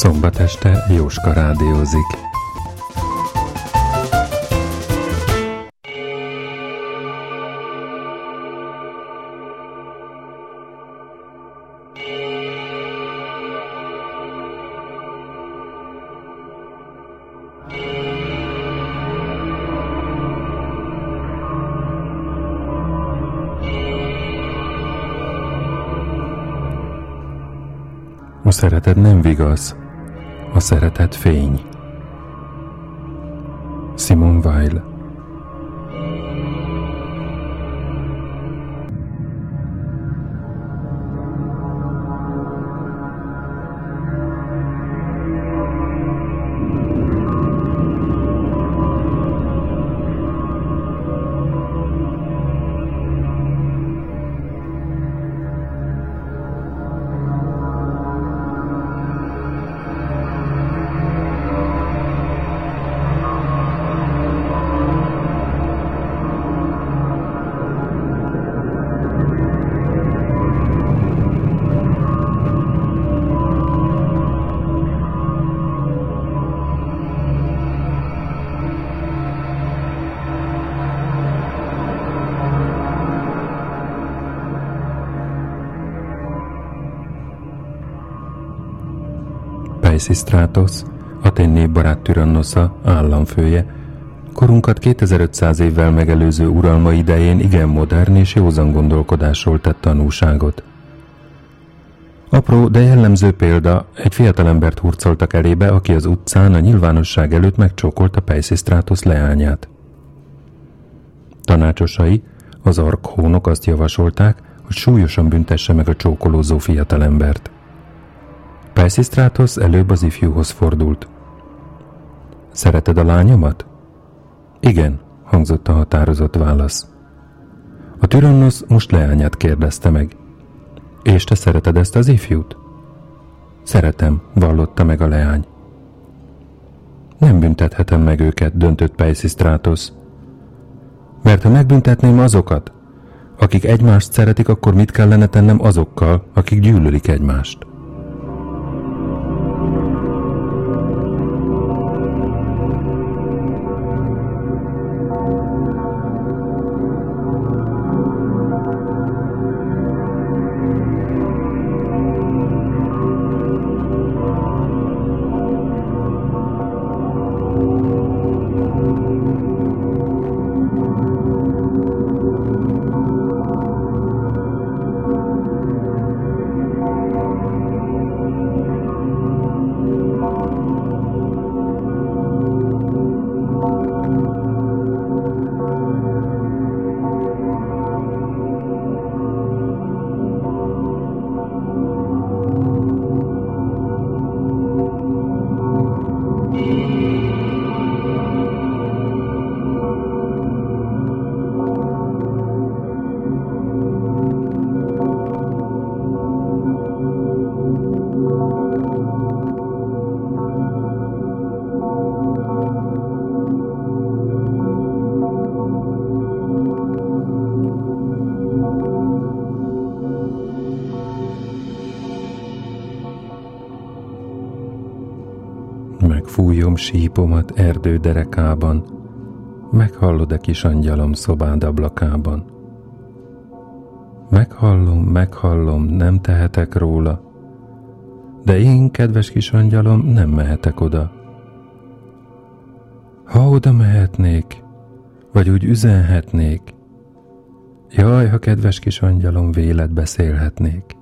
Szombat este Jóska rádiózik. A szeretet nem vigasz, a szeretet fény. Simon Weil Pisistratos, Atén népbarát Tyrannosza, államfője, korunkat 2500 évvel megelőző uralma idején igen modern és józan gondolkodásról tett tanúságot. Apró, de jellemző példa, egy fiatalembert hurcoltak elébe, aki az utcán a nyilvánosság előtt megcsókolta Pisistratos leányát. Tanácsosai, az arkhónok azt javasolták, hogy súlyosan büntesse meg a csókolózó fiatalembert. Pisistratos előbb az ifjúhoz fordult. Szereted a lányomat? Igen, hangzott a határozott válasz. A Tyrannos most leányát kérdezte meg. És te szereted ezt az ifjút? Szeretem, vallotta meg a leány. Nem büntethetem meg őket, döntött Pisistratos. Mert ha megbüntetném azokat, akik egymást szeretik, akkor mit kellene tennem azokkal, akik gyűlölik egymást? Megfújom sípomat erdő derekában, meghallod-e kis angyalom szobád ablakában? Meghallom, meghallom, nem tehetek róla, de én, kedves kis angyalom, nem mehetek oda. Ha oda mehetnék, vagy úgy üzenhetnék, jaj, ha kedves kis angyalom vélet beszélhetnék.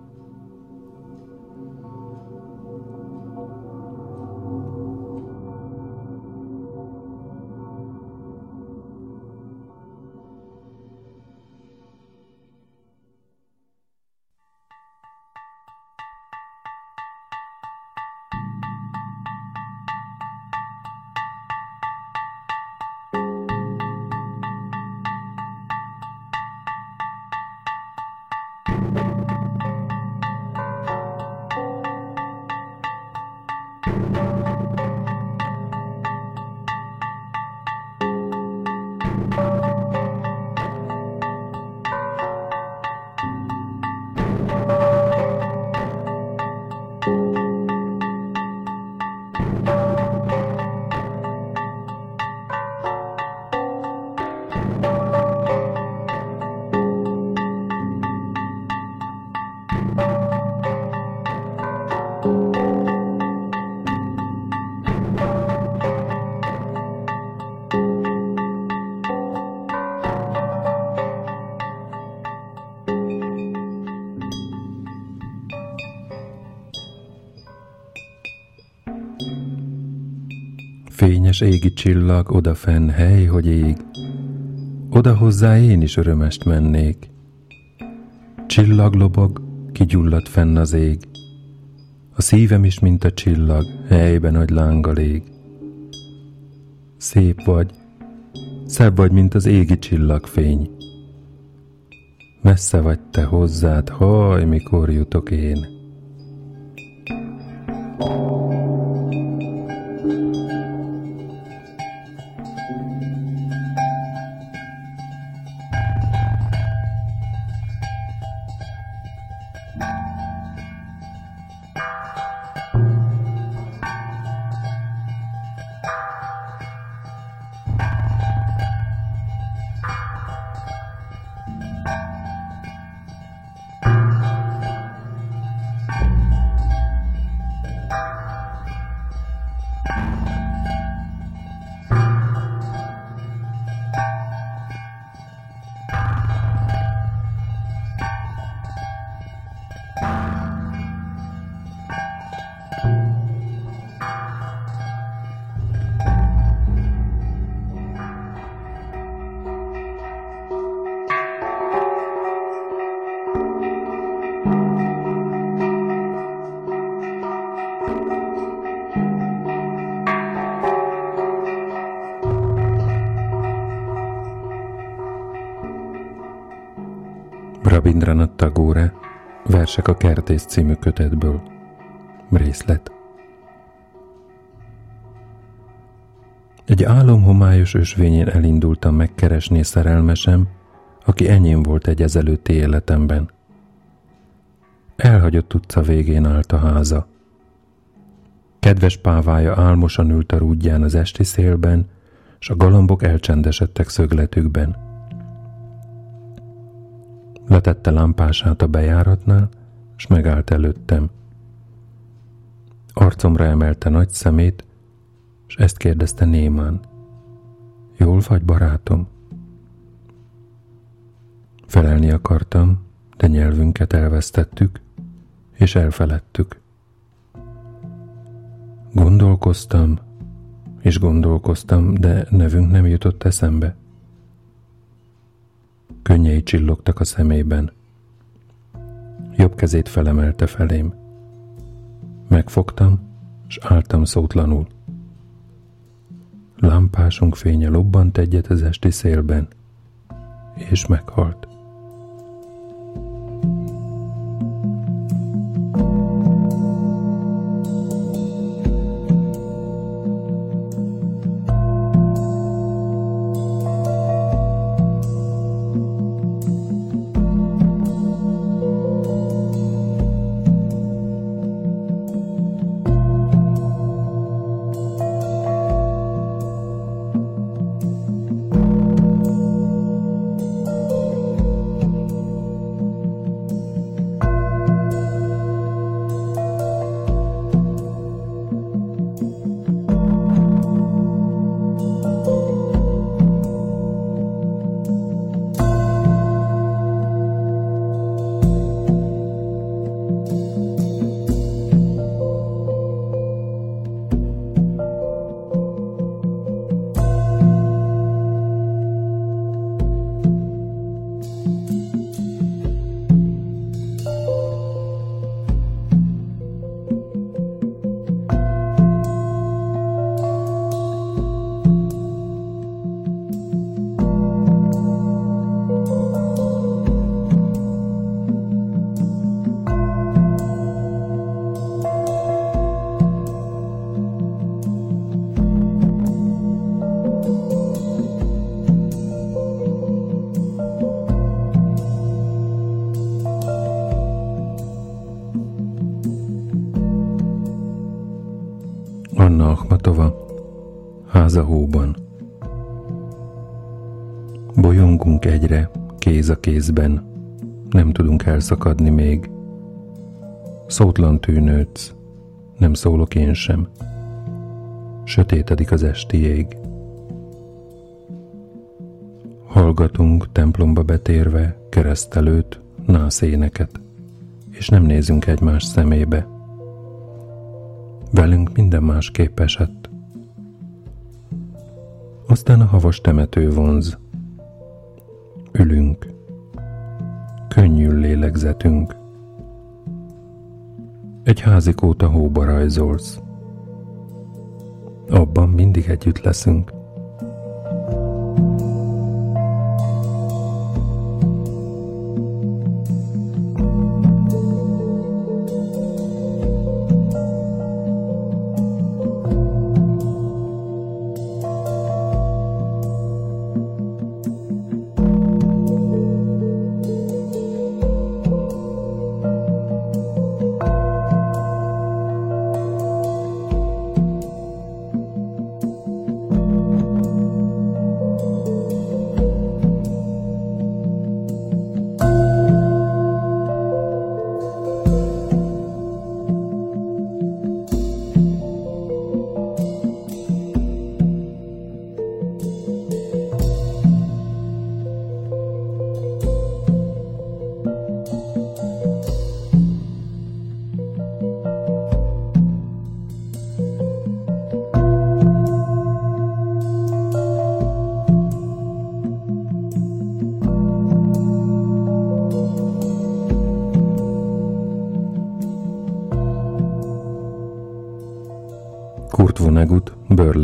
Fényes égi csillag, oda fenn, hely, hogy ég, oda hozzá én is örömest mennék. Csillag lobog, kigyulladt fenn az ég, a szívem is, mint a csillag, helyben nagy lángal ég. Szép vagy, szebb vagy, mint az égi csillagfény. Messze vagy te hozzád, haj, mikor jutok én. Versek a kertész című kötetből. Részlet. Egy álomhomályos ösvényén elindultam megkeresni szerelmesem, aki enyém volt egy ezelőtti életemben. Elhagyott utca végén állt a háza. Kedves pávája álmosan ült a rúdján az esti szélben, s a galambok elcsendesedtek szögletükben. Letette lámpását a bejáratnál, és megállt előttem. Arcomra emelte nagy szemét, és ezt kérdezte némán. Jól vagy, barátom? Felelni akartam, de nyelvünket elvesztettük, és elfeledtük. Gondolkoztam, és gondolkoztam, de nevünk nem jutott eszembe. Könnyei csillogtak a szemében. Jobb kezét felemelte felém. Megfogtam, s álltam szótlanul. Lámpásunk fénye lobbant egyet az esti szélben, és meghalt. Kézben, nem tudunk elszakadni még. Szótlan tűnődsz, nem szólok én sem. Sötétedik az esti ég. Hallgatunk templomba betérve, keresztelőt, nászéneket, és nem nézünk egymás szemébe Velünk minden más képesett. Aztán a havas temető vonz. Ülünk. Könnyű lélegzetünk. Egy házikóta hóba rajzolsz. Abban mindig együtt leszünk.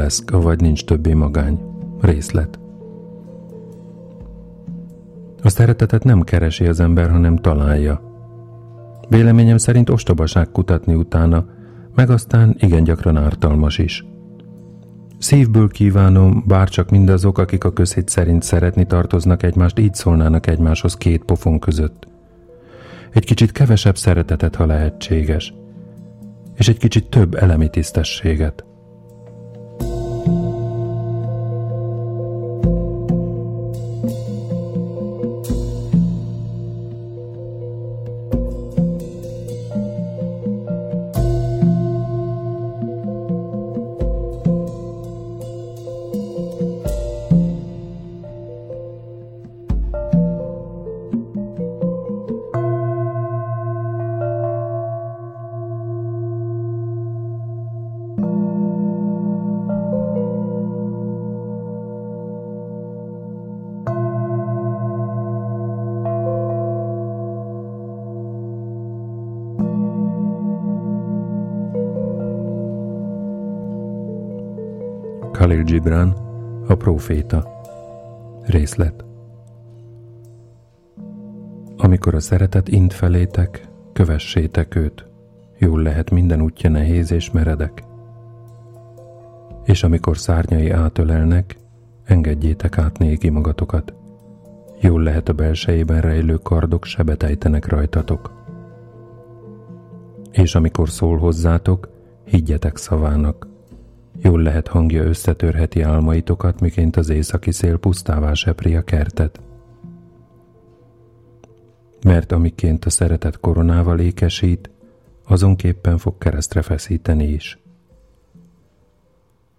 Burlesque, vagy nincs többé magány. Részlet. A szeretetet nem keresi az ember, hanem találja. Véleményem szerint ostobaság kutatni utána, meg aztán igen gyakran ártalmas is. Szívből kívánom, bárcsak mindazok, akik a közhét szerint szeretni tartoznak egymást, így szólnának egymáshoz két pofon között. Egy kicsit kevesebb szeretetet, ha lehetséges – és egy kicsit több elemi tisztességet. Khalil Gibran, a próféta. Részlet. Amikor a szeretet int felétek, kövessétek őt. Jól lehet minden útja nehéz és meredek. És amikor szárnyai átölelnek, engedjétek át néki magatokat. Jól lehet a belsejében rejlő kardok sebet ejtenek rajtatok. És amikor szól hozzátok, higgyetek szavának – Jól lehet hangja összetörheti álmaitokat, miként az északi szél pusztává sepri a kertet. Mert amiként a szeretet koronával ékesít, azonképpen fog keresztre feszíteni is.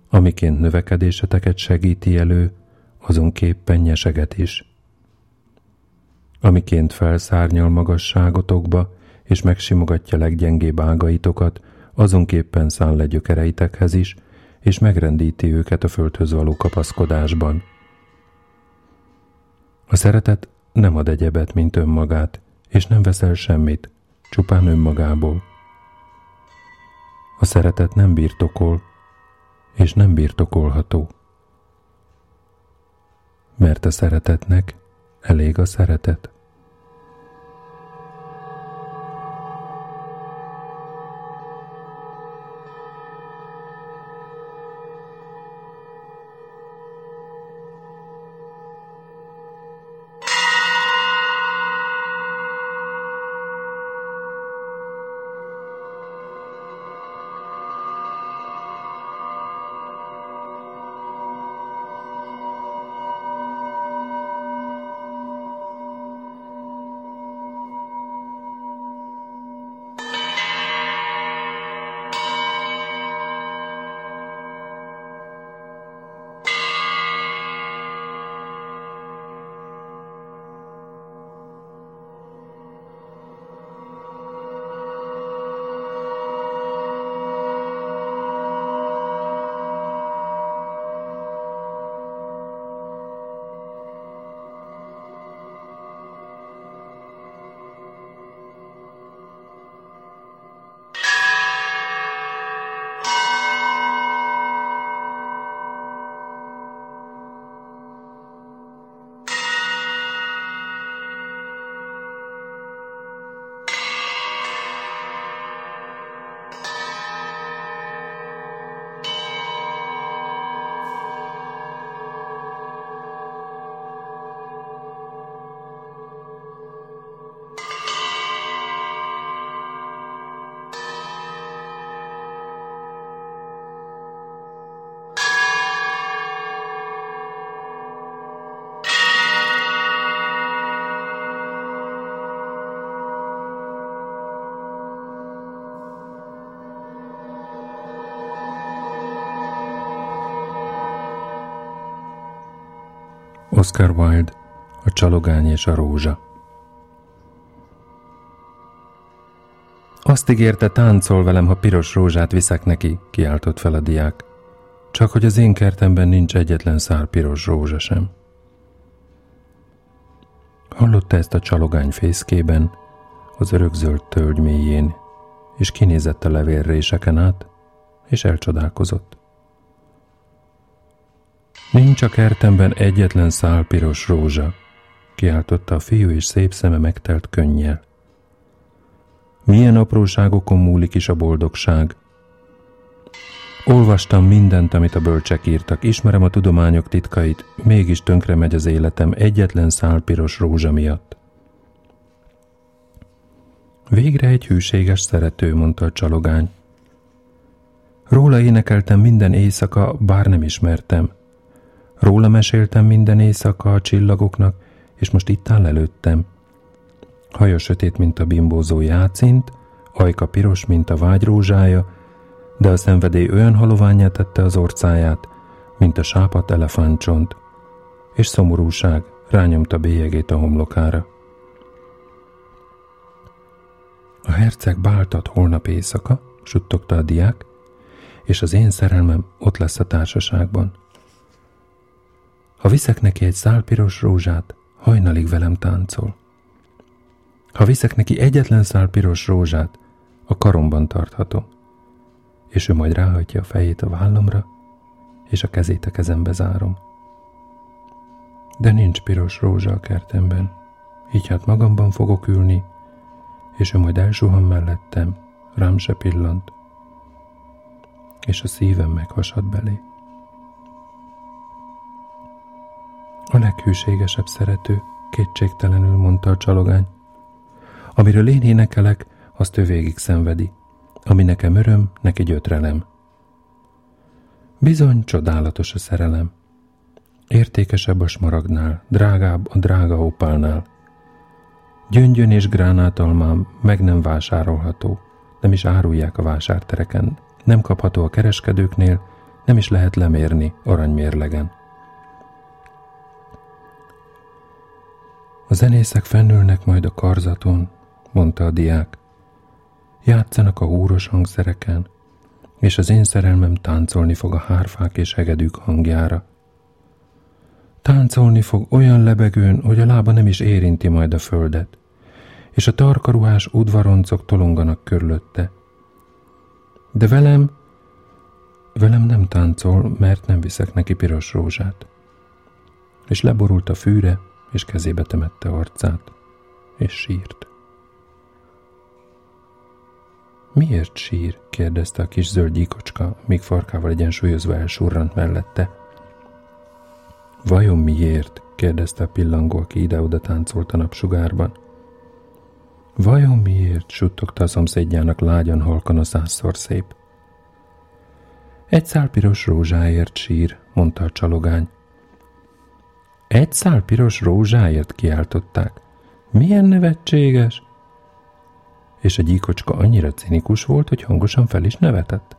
Amiként növekedéseteket segíti elő, azonképpen nyeseget is. Amiként felszárnyal magasságotokba, és megsimogatja leggyengébb ágaitokat, azonképpen száll le gyökereitekhez is, és megrendíti őket a földhöz való kapaszkodásban. A szeretet nem ad egyebet, mint önmagát, és nem veszel semmit, csupán önmagából. A szeretet nem birtokol, és nem birtokolható. Mert a szeretetnek elég a szeretet. Oscar Wilde, a csalogány és a rózsa. Azt ígérte, táncol velem, ha piros rózsát viszek neki, kiáltott fel a diák. Csak hogy az én kertemben nincs egyetlen szár piros rózsa sem. Hallotta ezt a csalogány fészkében, az örökzöld tölgy mélyén, és kinézett a levélréseken át, és elcsodálkozott. Nincs a kertemben egyetlen szál piros rózsa, kiáltotta a fiú, és szép szeme megtelt könnyel. Milyen apróságokon múlik is a boldogság. Olvastam mindent, amit a bölcsek írtak, ismerem a tudományok titkait, mégis tönkre megy az életem egyetlen szál piros rózsa miatt. Végre egy hűséges szerető, mondta a csalogány. Róla énekeltem minden éjszaka, bár nem ismertem. Róla meséltem minden éjszaka a csillagoknak, és most itt áll előttem. Haja sötét, mint a bimbózó játszint, ajka piros, mint a vágyrózsája, de a szenvedély olyan haloványá tette az orcáját, mint a sápat elefántcsont, és szomorúság rányomta bélyegét a homlokára. A herceg báltat holnap éjszaka, suttogta a diák, és az én szerelmem ott lesz a társaságban. Ha viszek neki egy szál piros rózsát, hajnalig velem táncol. Ha viszek neki egyetlen szál piros rózsát, a karomban tarthatom, és ő majd ráhajtja a fejét a vállamra, és a kezét a kezembe zárom. De nincs piros rózsa a kertemben, így hát magamban fogok ülni, és ő majd elsuhan mellettem, rám se pillant, és a szívem meghasad belé. A leghűségesebb szerető, kétségtelenül mondta a csalogány. Amiről én énekelek, azt ő végig szenvedi. Ami nekem öröm, neki gyötrelem. Bizony csodálatos a szerelem. Értékesebb a smaragnál, drágább a drága opálnál. Gyöngyön és gránátalmám meg nem vásárolható, nem is árulják a vásártereken, nem kapható a kereskedőknél, nem is lehet lemérni aranymérlegen. A zenészek fennülnek majd a karzaton, mondta a diák. Játszanak a húros hangszereken, és az én szerelmem táncolni fog a hárfák és hegedűk hangjára. Táncolni fog olyan lebegőn, hogy a lába nem is érinti majd a földet, és a tarkaruhás udvaroncok tolonganak körülötte. De velem, velem nem táncol, mert nem viszek neki piros rózsát. És leborult a fűre, és kezébe temette arcát, és sírt. Miért sír? kérdezte a kis zöld gyíkocska, míg farkával egyensúlyozva elsurrant mellette. Vajon miért? kérdezte a pillangó, aki ide-oda táncolt a napsugárban. Vajon miért? suttogta a szomszédjának lágyan halkan a százszor szép. Egy szál piros rózsáért sír, mondta a csalogány. Egy szál piros rózsáért kiáltották. Milyen nevetséges! És a gyíkocska annyira cinikus volt, hogy hangosan fel is nevetett.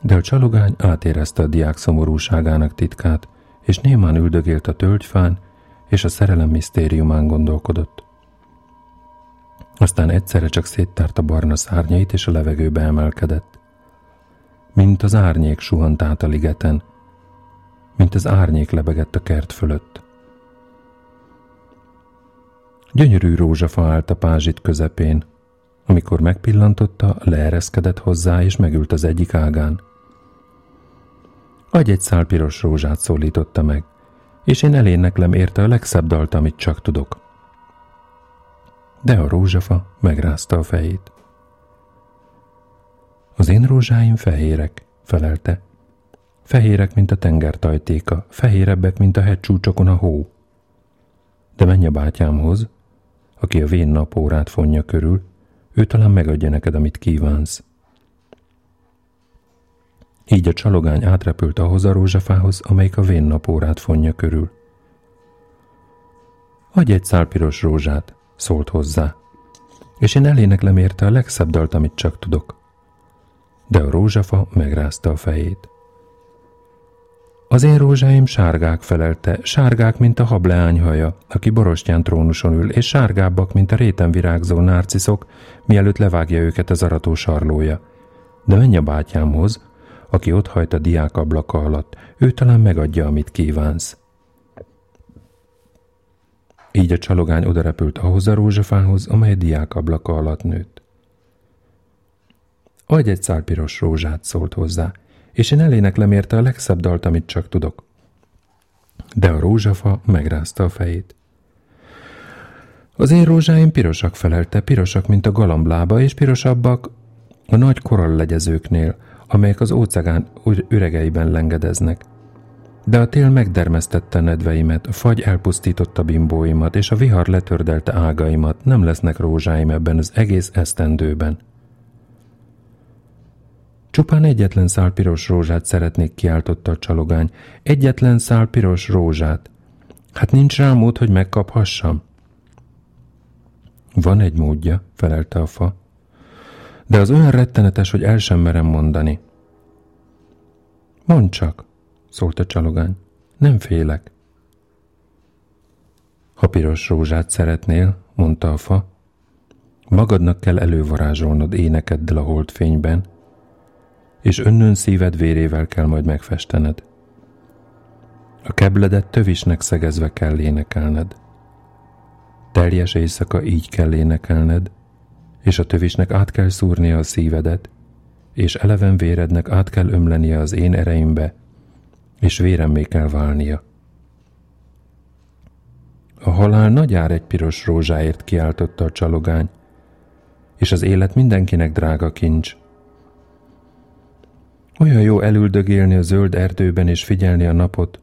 De a csalogány átérezte a diák szomorúságának titkát, és némán üldögélt a tölgyfán, és a szerelem misztériumán gondolkodott. Aztán egyszerre csak széttárta barna szárnyait, és a levegőbe emelkedett. Mint az árnyék suhant át a ligeten, mint az árnyék lebegett a kert fölött. Gyönyörű rózsafa állt a pázsit közepén. Amikor megpillantotta, leereszkedett hozzá, és megült az egyik ágán. Adj egy szál piros rózsát szólította meg, és én eléneklem érte a legszebb dalt, amit csak tudok. De a rózsafa megrázta a fejét. Az én rózsáim fehérek, felelte. Fehérek, mint a tengertajtéka, fehérebbek, mint a hegycsúcsokon a hó. De menj a bátyámhoz, aki a vén napórát fonja körül, ő talán megadja neked, amit kívánsz. Így a csalogány átrepült ahhoz a rózsafához, amelyik a vén napórát fonja körül. Adj egy szál piros rózsát, szólt hozzá, és én eléneklem érte a legszebb dalt, amit csak tudok. De a rózsafa megrázta a fejét. Az én rózsáim sárgák felelte, sárgák, mint a hableány haja, aki borostyán trónuson ül, és sárgábbak, mint a réten virágzó nárciszok, mielőtt levágja őket az arató sarlója. De menj a bátyámhoz, aki ott hajt a diák ablaka alatt, ő talán megadja, amit kívánsz. Így a csalogány odarepült ahhoz a rózsafához, amely a diák ablaka alatt nőtt. Adj egy szál piros rózsát, szólt hozzá, és én eléneklem érte a legszebb dalt, amit csak tudok. De a rózsafa megrázta a fejét. Az én rózsáim pirosak felelte, pirosak, mint a galamblába, és pirosabbak a nagy korallegyezőknél, amelyek az óceán üregeiben lengedeznek. De a tél megdermesztette nedveimet, a fagy elpusztította bimbóimat, és a vihar letördelte ágaimat, nem lesznek rózsáim ebben az egész esztendőben. Csupán egyetlen szál piros rózsát szeretnék, kiáltotta a csalogány. Egyetlen szál piros rózsát. Hát nincs rá mód, hogy megkaphassam? Van egy módja, felelte a fa. De az olyan rettenetes, hogy el sem merem mondani. Mondd csak, szólt a csalogány. Nem félek. Ha piros rózsát szeretnél, mondta a fa, magadnak kell elővarázsolnod énekeddel a holdfényben, és önnön szíved vérével kell majd megfestened. A kebledet tövisnek szegezve kell énekelned. Teljes éjszaka így kell énekelned, és a tövisnek át kell szúrnia a szívedet, és eleven vérednek át kell ömlenie az én ereimbe, és véremmé kell válnia. A halál nagy ár egy piros rózsáért kiáltotta a csalogány, és az élet mindenkinek drága kincs, olyan jó elüldögélni a zöld erdőben és figyelni a napot,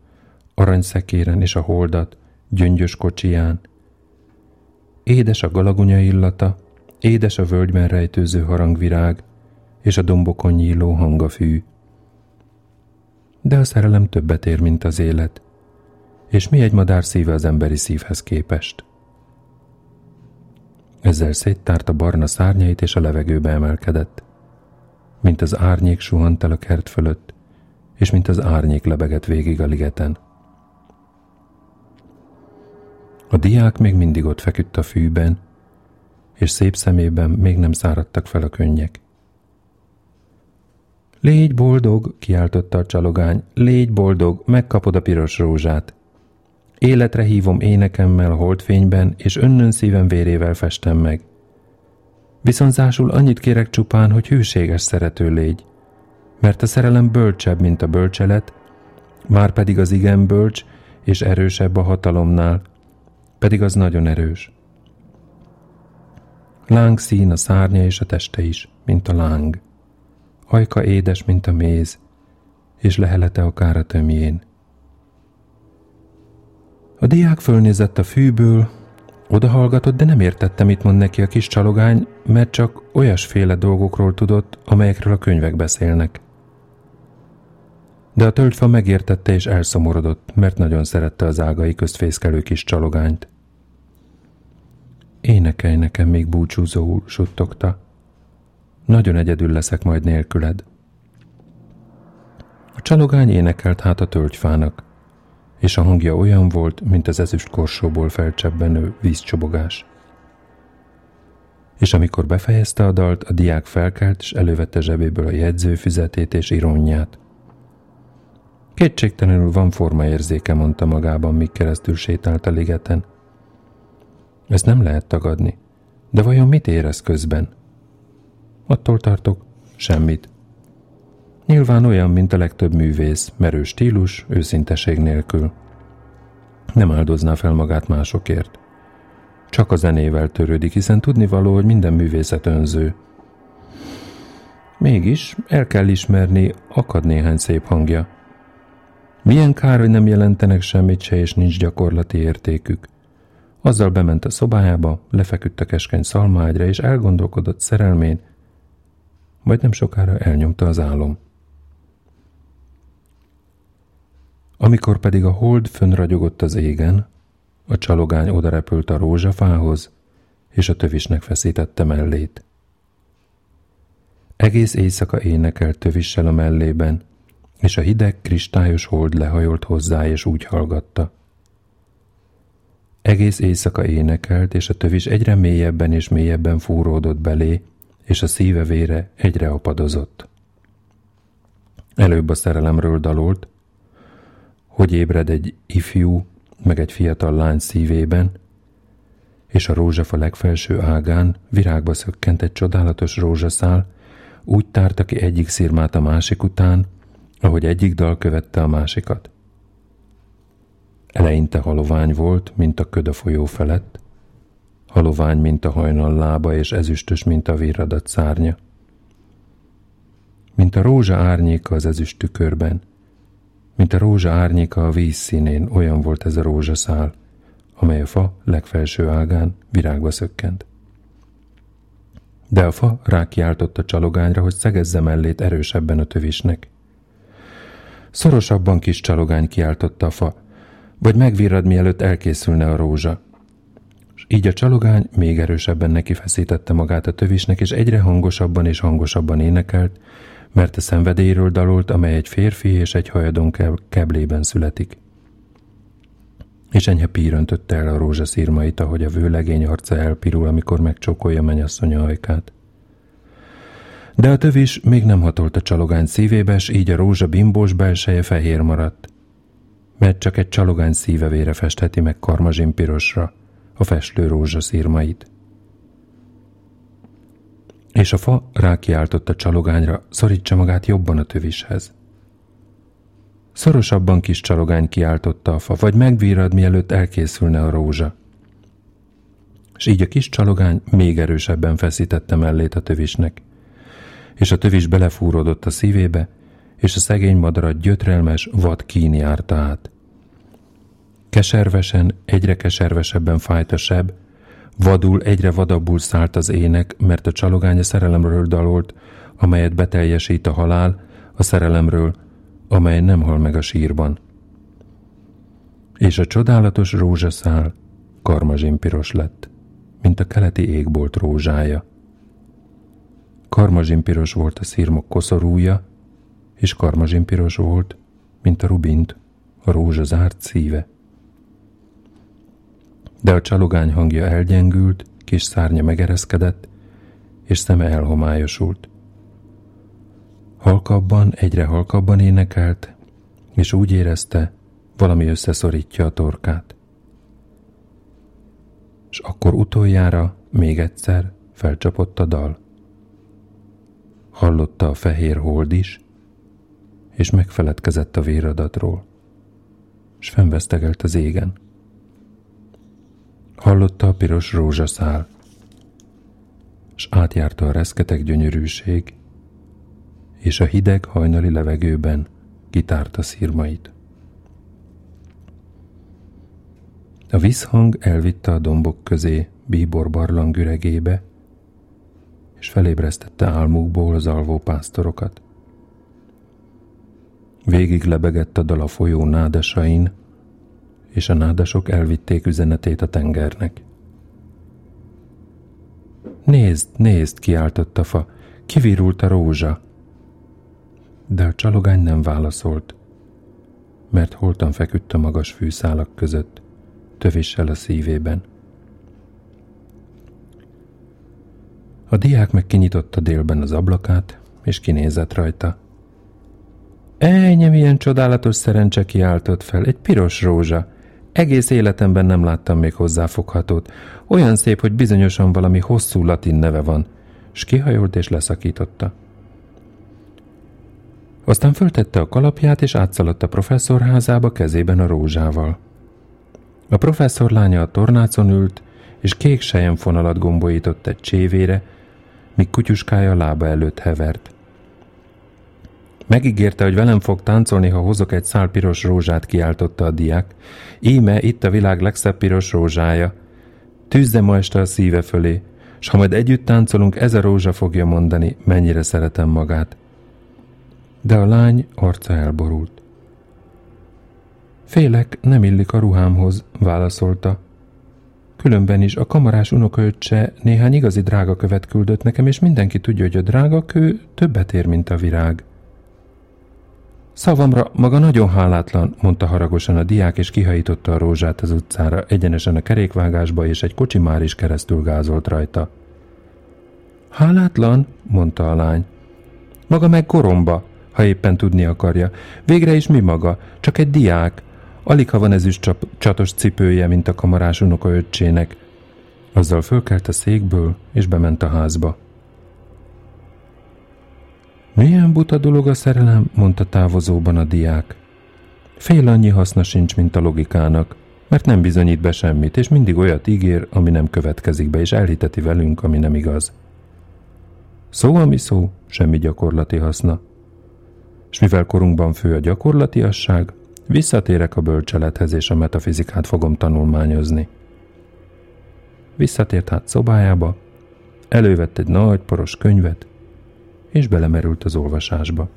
aranyszekéren és a holdat, gyöngyös kocsiján. Édes a galagunya illata, édes a völgyben rejtőző harangvirág, és a dombokon nyíló hangafű. De a szerelem többet ér, mint az élet, és mi egy madár szíve az emberi szívhez képest. Ezzel széttárta barna szárnyait, és a levegőbe emelkedett mint az árnyék suhant el a kert fölött, és mint az árnyék lebegett végig a ligeten. A diák még mindig ott feküdt a fűben, és szép szemében még nem száradtak fel a könnyek. Légy boldog, kiáltotta a csalogány, légy boldog, megkapod a piros rózsát. Életre hívom énekemmel a holdfényben, és önnön szívem vérével festem meg. Viszonzásul annyit kérek csupán, hogy hűséges szerető légy, mert a szerelem bölcsebb, mint a bölcselet, már pedig az igen bölcs és erősebb a hatalomnál, pedig az nagyon erős. Láng szín a szárnya és a teste is, mint a láng. Ajka édes, mint a méz, és lehelete akár a tömjén. A diák fölnézett a fűből, Odahallgatott, de nem értette, mit mond neki a kis csalogány, mert csak olyasféle dolgokról tudott, amelyekről a könyvek beszélnek. De a tölgyfa megértette és elszomorodott, mert nagyon szerette az ágai közt fészkelő kis csalogányt. Énekelj nekem még búcsúzóul, suttogta. Nagyon egyedül leszek majd nélküled. A csalogány énekelt hát a tölgyfának és a hangja olyan volt, mint az ezüst korsóból felcsebbenő vízcsobogás. És amikor befejezte a dalt, a diák felkelt, és elővette zsebéből a jegyzőfüzetét és ironját. Kétségtelenül van formaérzéke, mondta magában, míg keresztül sétált a ligeten. Ezt nem lehet tagadni. De vajon mit érez közben? Attól tartok, semmit. Nyilván olyan, mint a legtöbb művész, merő stílus, őszinteség nélkül. Nem áldozná fel magát másokért. Csak a zenével törődik, hiszen tudnivaló, hogy minden művészet önző. Mégis el kell ismerni, akad néhány szép hangja. Milyen kár, hogy nem jelentenek semmit se, és nincs gyakorlati értékük. Azzal bement a szobájába, lefeküdt a keskeny szalmágyra, és elgondolkodott szerelmén, majd nem sokára elnyomta az álom. Amikor pedig a hold fönragyogott az égen, a csalogány odarepült a rózsafához, és a tövisnek feszítette mellét. Egész éjszaka énekelt tövissel a mellében, és a hideg, kristályos hold lehajolt hozzá, és úgy hallgatta. Egész éjszaka énekelt, és a tövis egyre mélyebben és mélyebben fúródott belé, és a szíve vére egyre apadozott. Előbb a szerelemről dalolt, hogy ébred egy ifjú, meg egy fiatal lány szívében, és a rózsafa legfelső ágán virágba szökkent egy csodálatos rózsaszál, úgy tárta ki egyik szirmát a másik után, ahogy egyik dal követte a másikat. Eleinte halovány volt, mint a köd a folyó felett, halovány, mint a hajnal lába, és ezüstös, mint a virradat szárnya. Mint a rózsa árnyéka az ezüst tükörben, mint a rózsa árnyéka a víz színén, olyan volt ez a rózsaszál, amely a fa legfelső ágán virágba szökkent. De a fa rákiáltott a csalogányra, hogy szegezze mellét erősebben a tövisnek. Szorosabban kis csalogány kiáltotta a fa, vagy megvirrad, mielőtt elkészülne a rózsa. És így a csalogány még erősebben neki feszítette magát a tövisnek, és egyre hangosabban és hangosabban énekelt, mert a szenvedélyről dalolt, amely egy férfi és egy hajadon keblében születik. És enyhe pír öntötte el a rózsaszírmait, ahogy a vőlegény arca elpirul, amikor megcsókolja mennyasszonya ajkát. De a tövis még nem hatolt a csalogány szívébe, s így a rózsa bimbós belseje fehér maradt, mert csak egy csalogány szívevére festheti meg karmazsin pirosra a festő rózsaszírmait és a fa rákiáltott a csalogányra, szorítsa magát jobban a tövishez. Szorosabban kis csalogány kiáltotta a fa, vagy megvírad, mielőtt elkészülne a rózsa. És így a kis csalogány még erősebben feszítette mellét a tövisnek, és a tövis belefúródott a szívébe, és a szegény madarat gyötrelmes, vad kín járta át. Keservesen, egyre keservesebben fájt a seb, Vadul egyre vadabbul szállt az ének, mert a csalogány a szerelemről dalolt, amelyet beteljesít a halál, a szerelemről, amely nem hal meg a sírban. És a csodálatos rózsaszál karmazsinpiros lett, mint a keleti égbolt rózsája. Karmazsinpiros volt a szírmok koszorúja, és karmazsinpiros volt, mint a rubint, a rózsa zárt szíve de a csalogány hangja elgyengült, kis szárnya megereszkedett, és szeme elhomályosult. Halkabban, egyre halkabban énekelt, és úgy érezte, valami összeszorítja a torkát. És akkor utoljára, még egyszer felcsapott a dal. Hallotta a fehér hold is, és megfeledkezett a véradatról, és fennvesztegelt az égen. Hallotta a piros rózsaszál, s átjárta a reszketek gyönyörűség, és a hideg hajnali levegőben kitárta szírmait. A visszhang elvitte a dombok közé bíbor barlang üregébe, és felébresztette álmukból az alvó pásztorokat. Végig lebegett a dal a folyó nádesain, és a nádasok elvitték üzenetét a tengernek. Nézd, nézd, kiáltott a fa, kivirult a rózsa. De a csalogány nem válaszolt, mert holtan feküdt a magas fűszálak között, tövissel a szívében. A diák meg kinyitotta délben az ablakát, és kinézett rajta. Ejnye, milyen csodálatos szerencse kiáltott fel, egy piros rózsa, egész életemben nem láttam még hozzáfoghatót. Olyan szép, hogy bizonyosan valami hosszú latin neve van. S kihajolt és leszakította. Aztán föltette a kalapját, és átszaladt a professzor házába kezében a rózsával. A professzor lánya a tornácon ült, és kék fonalat gombolított egy csévére, míg kutyuskája lába előtt hevert. Megígérte, hogy velem fog táncolni, ha hozok egy szál piros rózsát, kiáltotta a diák. Íme itt a világ legszebb piros rózsája. Tűzze ma este a szíve fölé, s ha majd együtt táncolunk, ez a rózsa fogja mondani, mennyire szeretem magát. De a lány arca elborult. Félek, nem illik a ruhámhoz, válaszolta. Különben is a kamarás unokaöccse néhány igazi drága követ küldött nekem, és mindenki tudja, hogy a drága kő többet ér, mint a virág. Szavamra maga nagyon hálátlan, mondta haragosan a diák, és kihajította a rózsát az utcára, egyenesen a kerékvágásba, és egy kocsi már is keresztül gázolt rajta. Hálátlan, mondta a lány. Maga meg koromba, ha éppen tudni akarja. Végre is mi maga? Csak egy diák. Alig ha van ezüst csatos cipője, mint a kamarás unoka öccsének. Azzal fölkelt a székből, és bement a házba. Milyen buta dolog a szerelem, mondta távozóban a diák. Fél annyi haszna sincs, mint a logikának, mert nem bizonyít be semmit, és mindig olyat ígér, ami nem következik be, és elhiteti velünk, ami nem igaz. Szó, ami szó, semmi gyakorlati haszna. És mivel korunkban fő a gyakorlatiasság, visszatérek a bölcselethez, és a metafizikát fogom tanulmányozni. Visszatért hát szobájába, elővett egy nagy poros könyvet, és belemerült az olvasásba.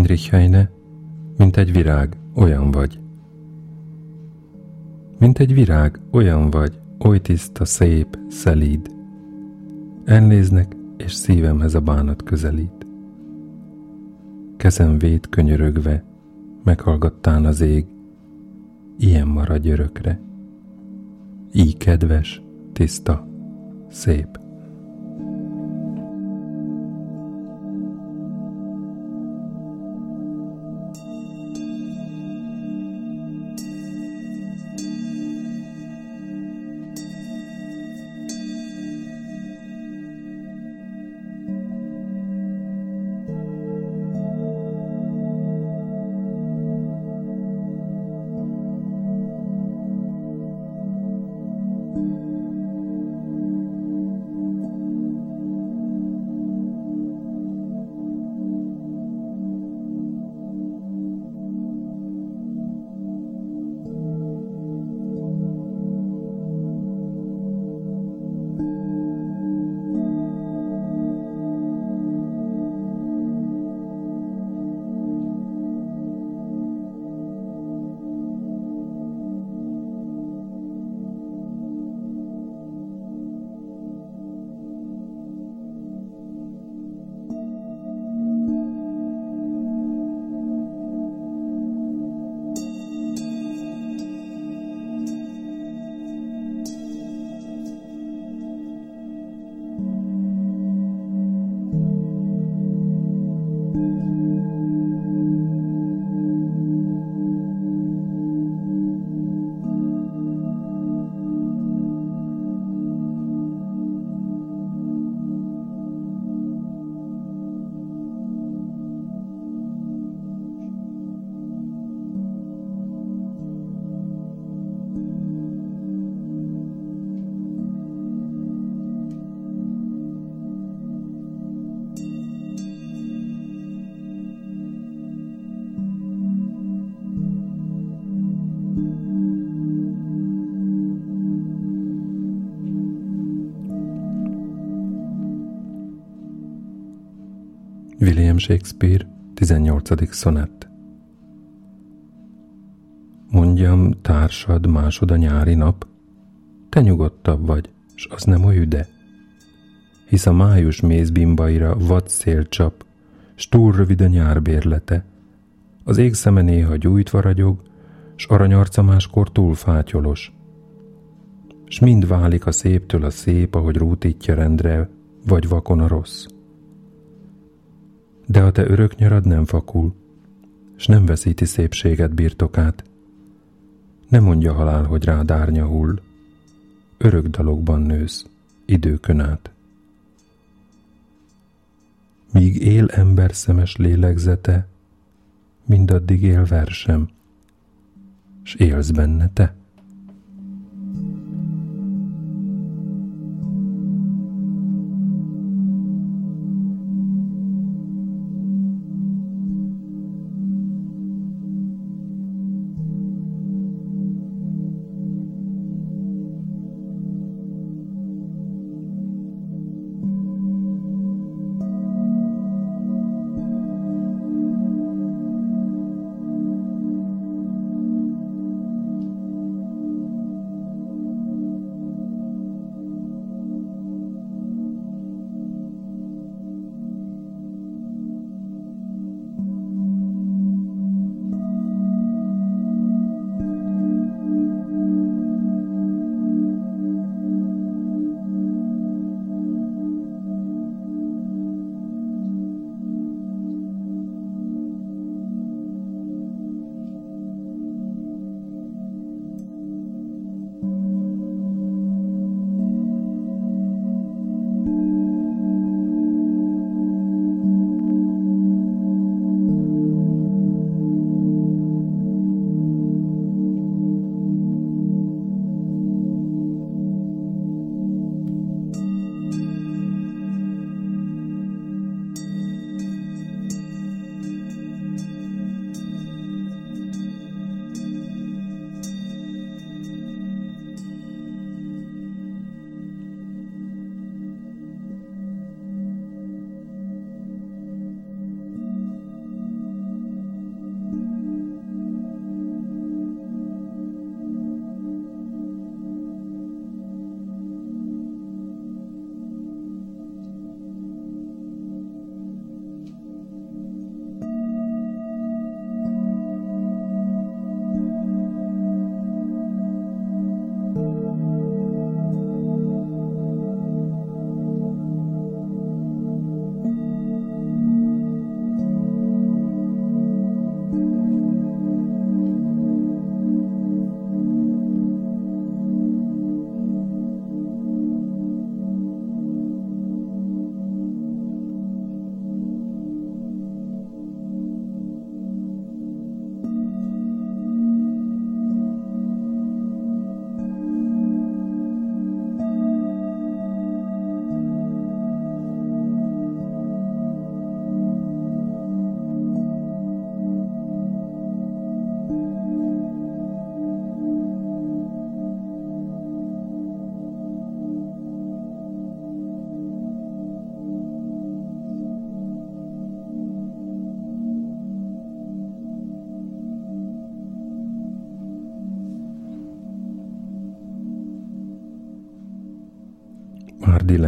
Heinrich Heine, mint egy virág, olyan vagy. Mint egy virág, olyan vagy, oly tiszta, szép, szelíd. Elnéznek, és szívemhez a bánat közelít. Kezem véd könyörögve, meghallgattán az ég, ilyen maradj örökre. Így kedves, tiszta, szép. Shakespeare, 18. szonett. Mondjam, társad másod a nyári nap, te nyugodtabb vagy, s az nem oly üde. Hisz a május mézbimbaira vad szél csap, s túl rövid a nyár bérlete. Az ég szeme néha gyújtva ragyog, s aranyarca máskor túl fátyolos. S mind válik a széptől a szép, ahogy rútítja rendre, vagy vakon a rossz de a te örök nyarad nem fakul, s nem veszíti szépséget birtokát. Nem mondja halál, hogy rád árnya hull, örök dalokban nősz, időkön át. Míg él ember szemes lélegzete, mindaddig él versem, s élsz benne te.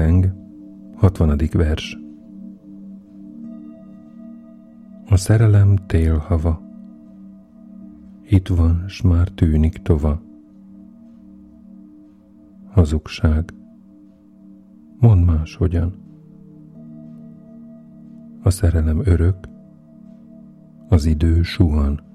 Leng, 60. vers. A szerelem télhava, itt van, s már tűnik tova. Hazugság, mondd máshogyan. A szerelem örök, az idő suhan.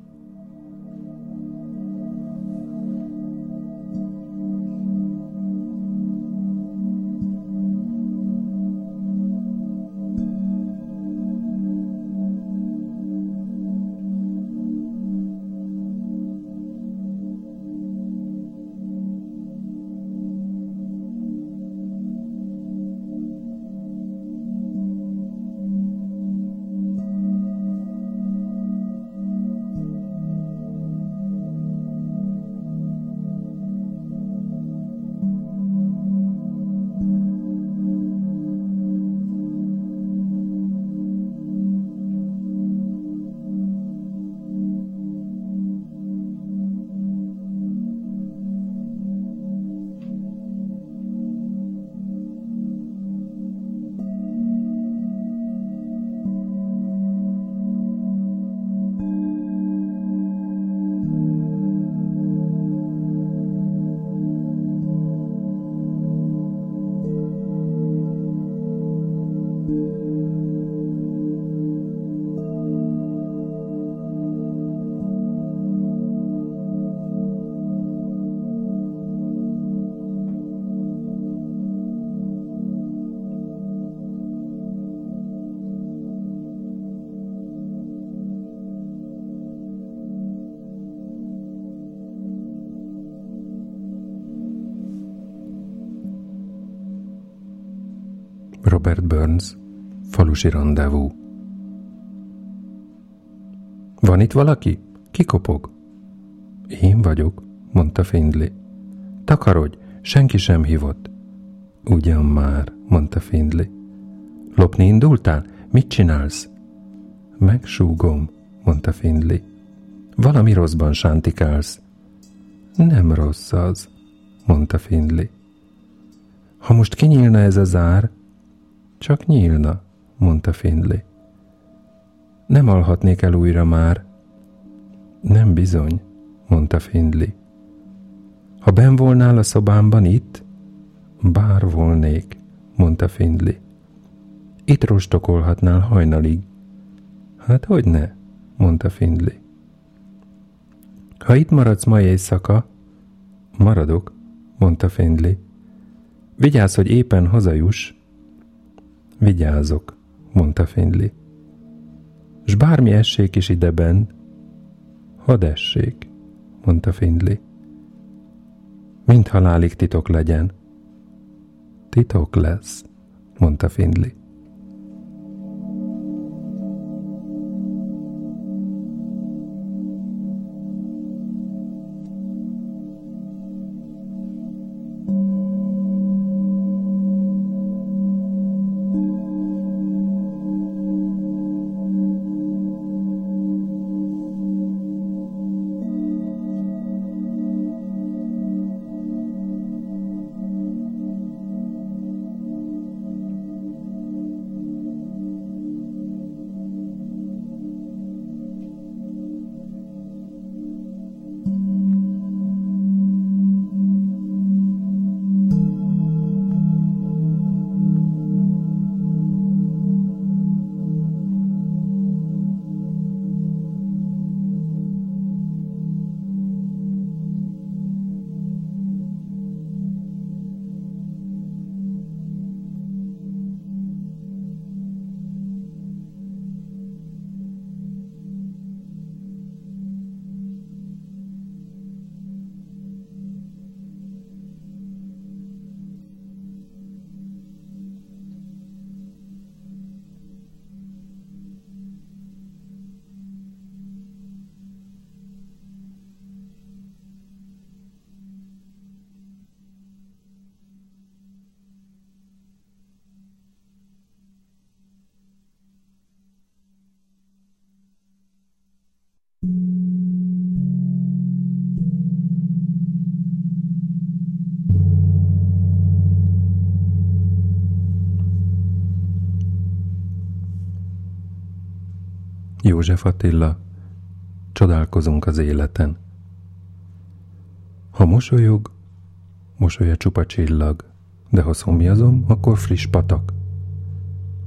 Burns, falusi rendezvú. Van itt valaki? Ki kopog? Én vagyok, mondta Findlay. Takarodj, senki sem hívott. Ugyan már, mondta Findlay. Lopni indultál? Mit csinálsz? Megsúgom, mondta Findlay. Valami rosszban sántikálsz. Nem rossz az, mondta Findlay. Ha most kinyílna ez a zár, csak nyílna, mondta Findlay. Nem alhatnék el újra már. Nem bizony, mondta Findlay. Ha ben volnál a szobámban itt? Bár volnék, mondta Findlay. Itt rostokolhatnál hajnalig. Hát hogy ne, mondta Findlay. Ha itt maradsz ma éjszaka, maradok, mondta Findlay. Vigyázz, hogy éppen hazajuss. Vigyázok, mondta Findlay. S bármi essék is ideben, hadd essék, mondta Findlay. Mind halálig titok legyen. Titok lesz, mondta Findlay. József Attila, csodálkozunk az életen. Ha mosolyog, mosolya csupa csillag, de ha szomjazom, akkor friss patak.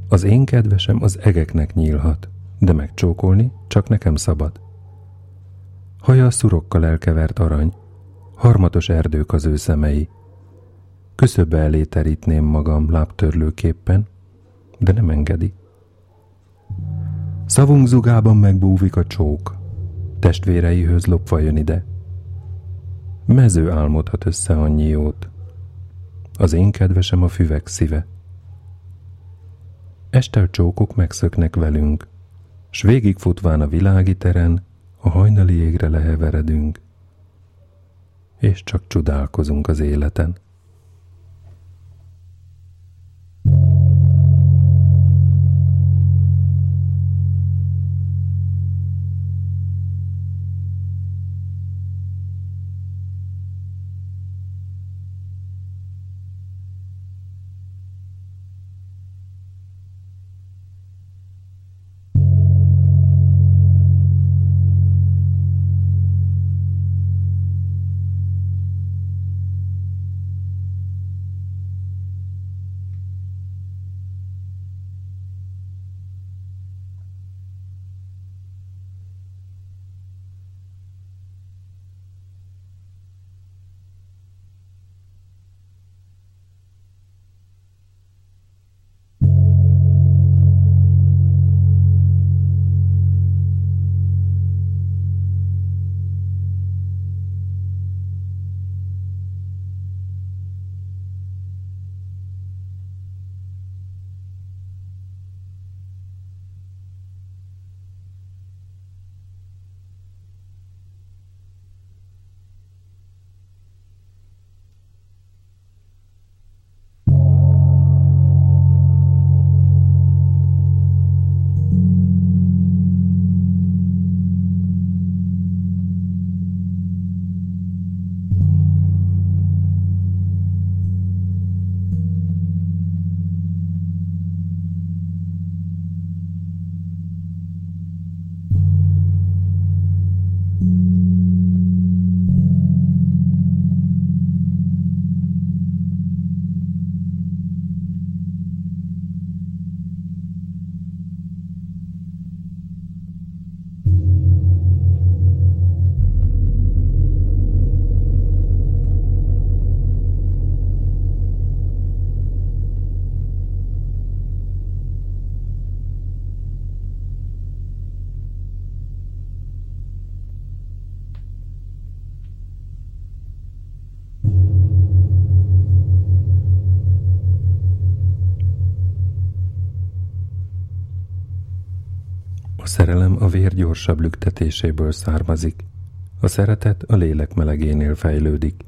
Az én kedvesem az egeknek nyílhat, de megcsókolni csak nekem szabad. Haja szurokkal elkevert arany, harmatos erdők az ő szemei. Küszöbbe elé terítném magam lábtörlőképpen, de nem engedi. Szavunk zugában megbúvik a csók, testvéreihöz lopva jön ide. Mező álmodhat össze annyi jót, az én kedvesem a füvek szíve. Estel csókok megszöknek velünk, s végigfutván a világi teren, a hajnali égre leheveredünk, és csak csodálkozunk az életen. A szerelem a vér gyorsabb lüktetéséből származik, a szeretet a lélek melegénél fejlődik.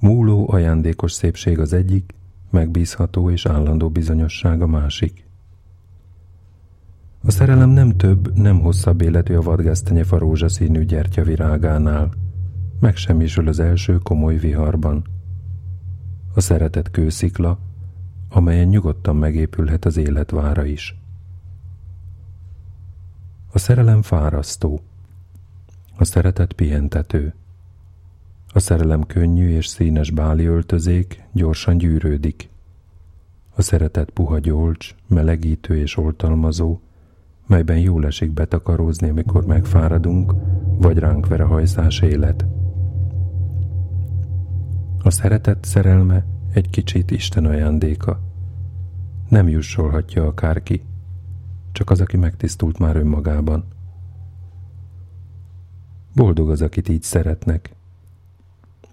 Múló ajándékos szépség az egyik, megbízható és állandó bizonyosság a másik. A szerelem nem több, nem hosszabb életű a vadgesztenyefa rózsaszínű gyertyavirágánál. Megsemmisül az első komoly viharban. A szeretet kőszikla, amelyen nyugodtan megépülhet az életvára is. A szerelem fárasztó. A szeretet pihentető. A szerelem könnyű és színes báli öltözék gyorsan gyűrődik. A szeretet puha gyolcs, melegítő és oltalmazó, melyben jól esik betakarózni, amikor megfáradunk, vagy ránk ver a hajszás élet. A szeretet szerelme egy kicsit Isten ajándéka. Nem jussolhatja akárki, csak az, aki megtisztult már önmagában. Boldog az, akit így szeretnek,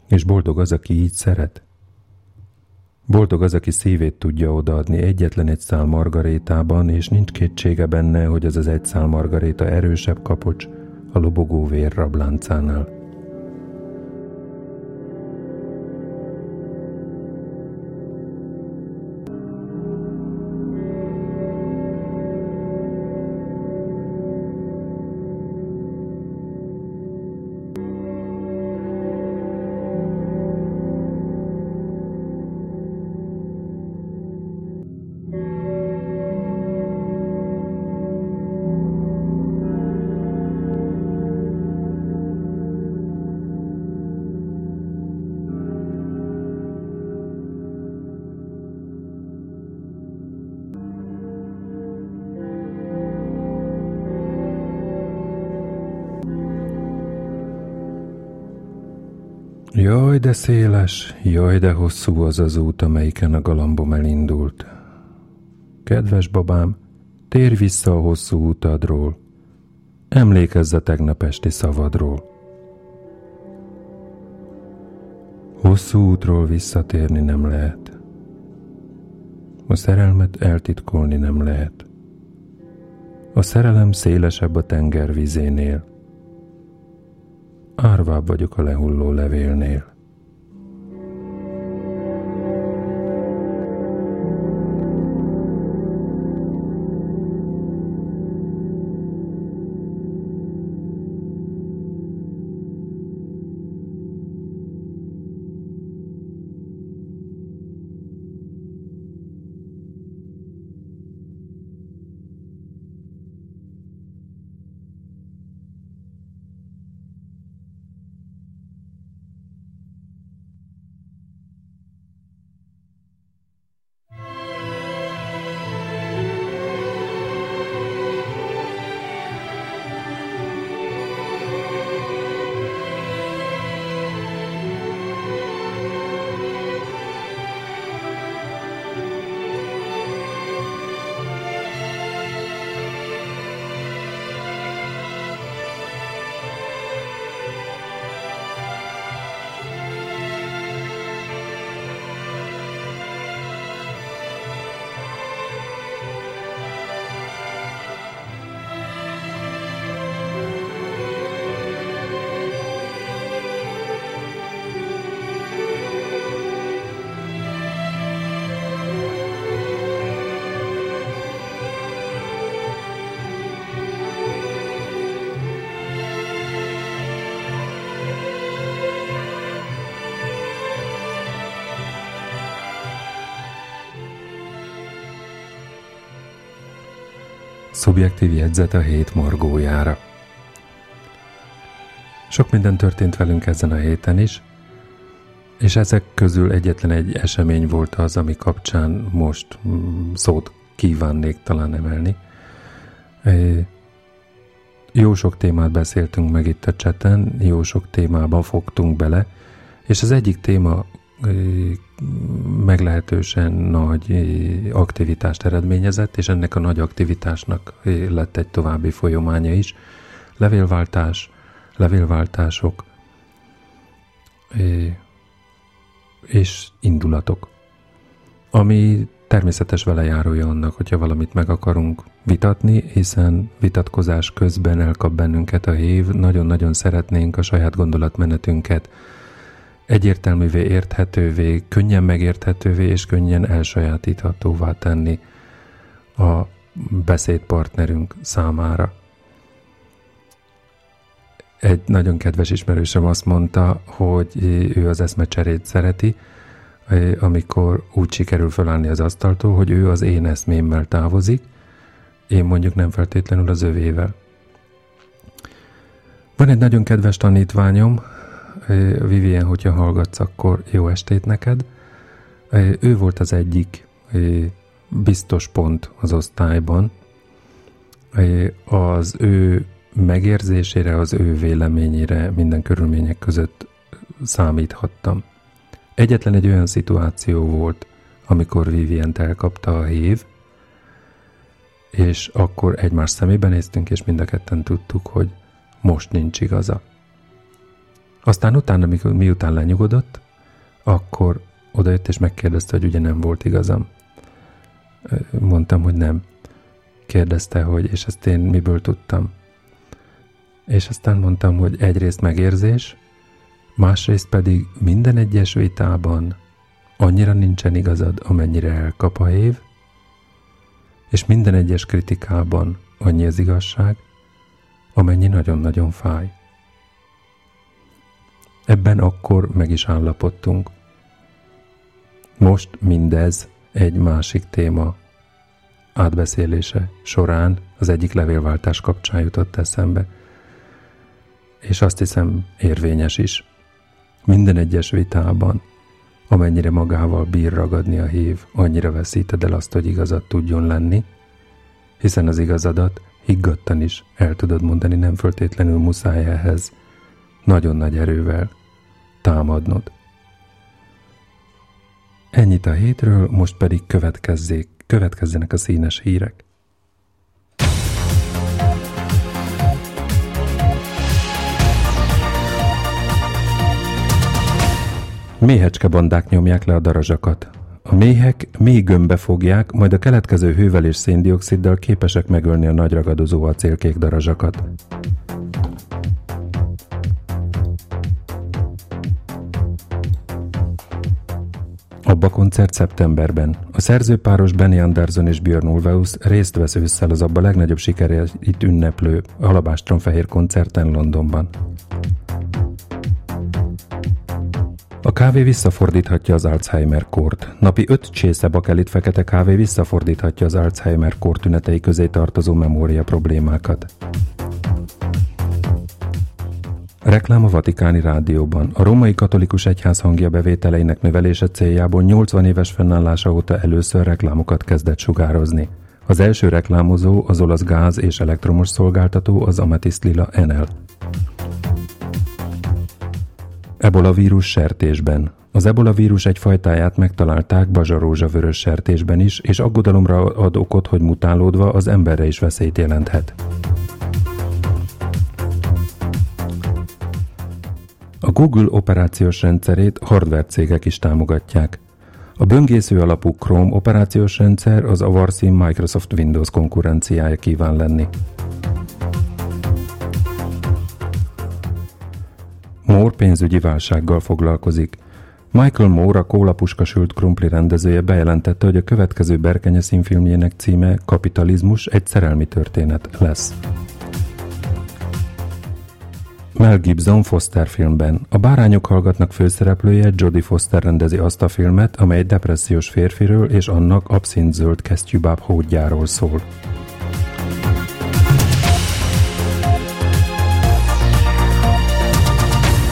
és boldog az, aki így szeret. Boldog az, aki szívét tudja odaadni egyetlen egy szál margarétában, és nincs kétsége benne, hogy az az egy szál margaréta erősebb kapocs a lobogó vér rabláncánál. Jaj, de széles, jaj, de hosszú az az út, amelyiken a galambom elindult. Kedves babám, térj vissza a hosszú utadról, emlékezz a tegnap esti szavadról. Hosszú útról visszatérni nem lehet. A szerelmet eltitkolni nem lehet. A szerelem szélesebb a tenger vizénél árvább vagyok a lehulló levélnél. Szubjektív jegyzet a hét morgójára. Sok minden történt velünk ezen a héten is, és ezek közül egyetlen egy esemény volt az, ami kapcsán most mm, szót kívánnék talán emelni. Jó sok témát beszéltünk meg itt a cseten, jó sok témában fogtunk bele, és az egyik téma meglehetősen nagy aktivitást eredményezett, és ennek a nagy aktivitásnak lett egy további folyamánya is. Levélváltás, levélváltások és indulatok. Ami természetes velejárója annak, hogyha valamit meg akarunk vitatni, hiszen vitatkozás közben elkap bennünket a hív, nagyon-nagyon szeretnénk a saját gondolatmenetünket egyértelművé érthetővé, könnyen megérthetővé és könnyen elsajátíthatóvá tenni a beszédpartnerünk számára. Egy nagyon kedves ismerősöm azt mondta, hogy ő az eszmecserét szereti, amikor úgy sikerül felállni az asztaltól, hogy ő az én eszmémmel távozik, én mondjuk nem feltétlenül az övével. Van egy nagyon kedves tanítványom, Vivien, hogyha hallgatsz, akkor jó estét neked. Ő volt az egyik biztos pont az osztályban. Az ő megérzésére, az ő véleményére minden körülmények között számíthattam. Egyetlen egy olyan szituáció volt, amikor Vivient elkapta a hív, és akkor egymás szemébe néztünk, és mind a ketten tudtuk, hogy most nincs igaza. Aztán utána, miután lenyugodott, akkor odajött és megkérdezte, hogy ugye nem volt igazam. Mondtam, hogy nem. Kérdezte, hogy és ezt én miből tudtam. És aztán mondtam, hogy egyrészt megérzés, másrészt pedig minden egyes vitában annyira nincsen igazad, amennyire elkap a év, és minden egyes kritikában annyi az igazság, amennyi nagyon-nagyon fáj. Ebben akkor meg is állapodtunk. Most mindez egy másik téma átbeszélése során az egyik levélváltás kapcsán jutott eszembe, és azt hiszem érvényes is. Minden egyes vitában, amennyire magával bír ragadni a hív, annyira veszíted el azt, hogy igazat tudjon lenni, hiszen az igazadat higgadtan is el tudod mondani, nem föltétlenül muszáj ehhez nagyon nagy erővel támadnod. Ennyit a hétről, most pedig következzék, következzenek a színes hírek. Méhecske bandák nyomják le a darazsakat. A méhek mély gömbbe fogják, majd a keletkező hővel és széndioksziddal képesek megölni a nagy ragadozó acélkék darazsakat. Abba koncert szeptemberben. A szerzőpáros Benny Anderson és Björn Ulvaeus részt vesz ősszel az abba legnagyobb itt ünneplő Alabástron fehér koncerten Londonban. A kávé visszafordíthatja az Alzheimer-kort. Napi 5 csésze bakelit fekete kávé visszafordíthatja az Alzheimer-kor tünetei közé tartozó memória problémákat. Reklám a Vatikáni Rádióban. A római katolikus egyház hangja bevételeinek növelése céljából 80 éves fennállása óta először reklámokat kezdett sugározni. Az első reklámozó az olasz gáz és elektromos szolgáltató az Amethyst Lila Enel. Ebola vírus sertésben. Az ebola vírus egy fajtáját megtalálták bazsarózsa vörös sertésben is, és aggodalomra ad okot, hogy mutálódva az emberre is veszélyt jelenthet. A Google operációs rendszerét hardware cégek is támogatják. A böngésző alapú Chrome operációs rendszer az Avarsi Microsoft Windows konkurenciája kíván lenni. Moore pénzügyi válsággal foglalkozik. Michael Moore, a kólapuska sült krumpli rendezője bejelentette, hogy a következő Berkenye színfilmjének címe Kapitalizmus egy szerelmi történet lesz. Mel Gibson Foster filmben. A Bárányok hallgatnak főszereplője Jodie Foster rendezi azt a filmet, amely egy depressziós férfiről és annak abszint zöld kesztyűbáb hódjáról szól.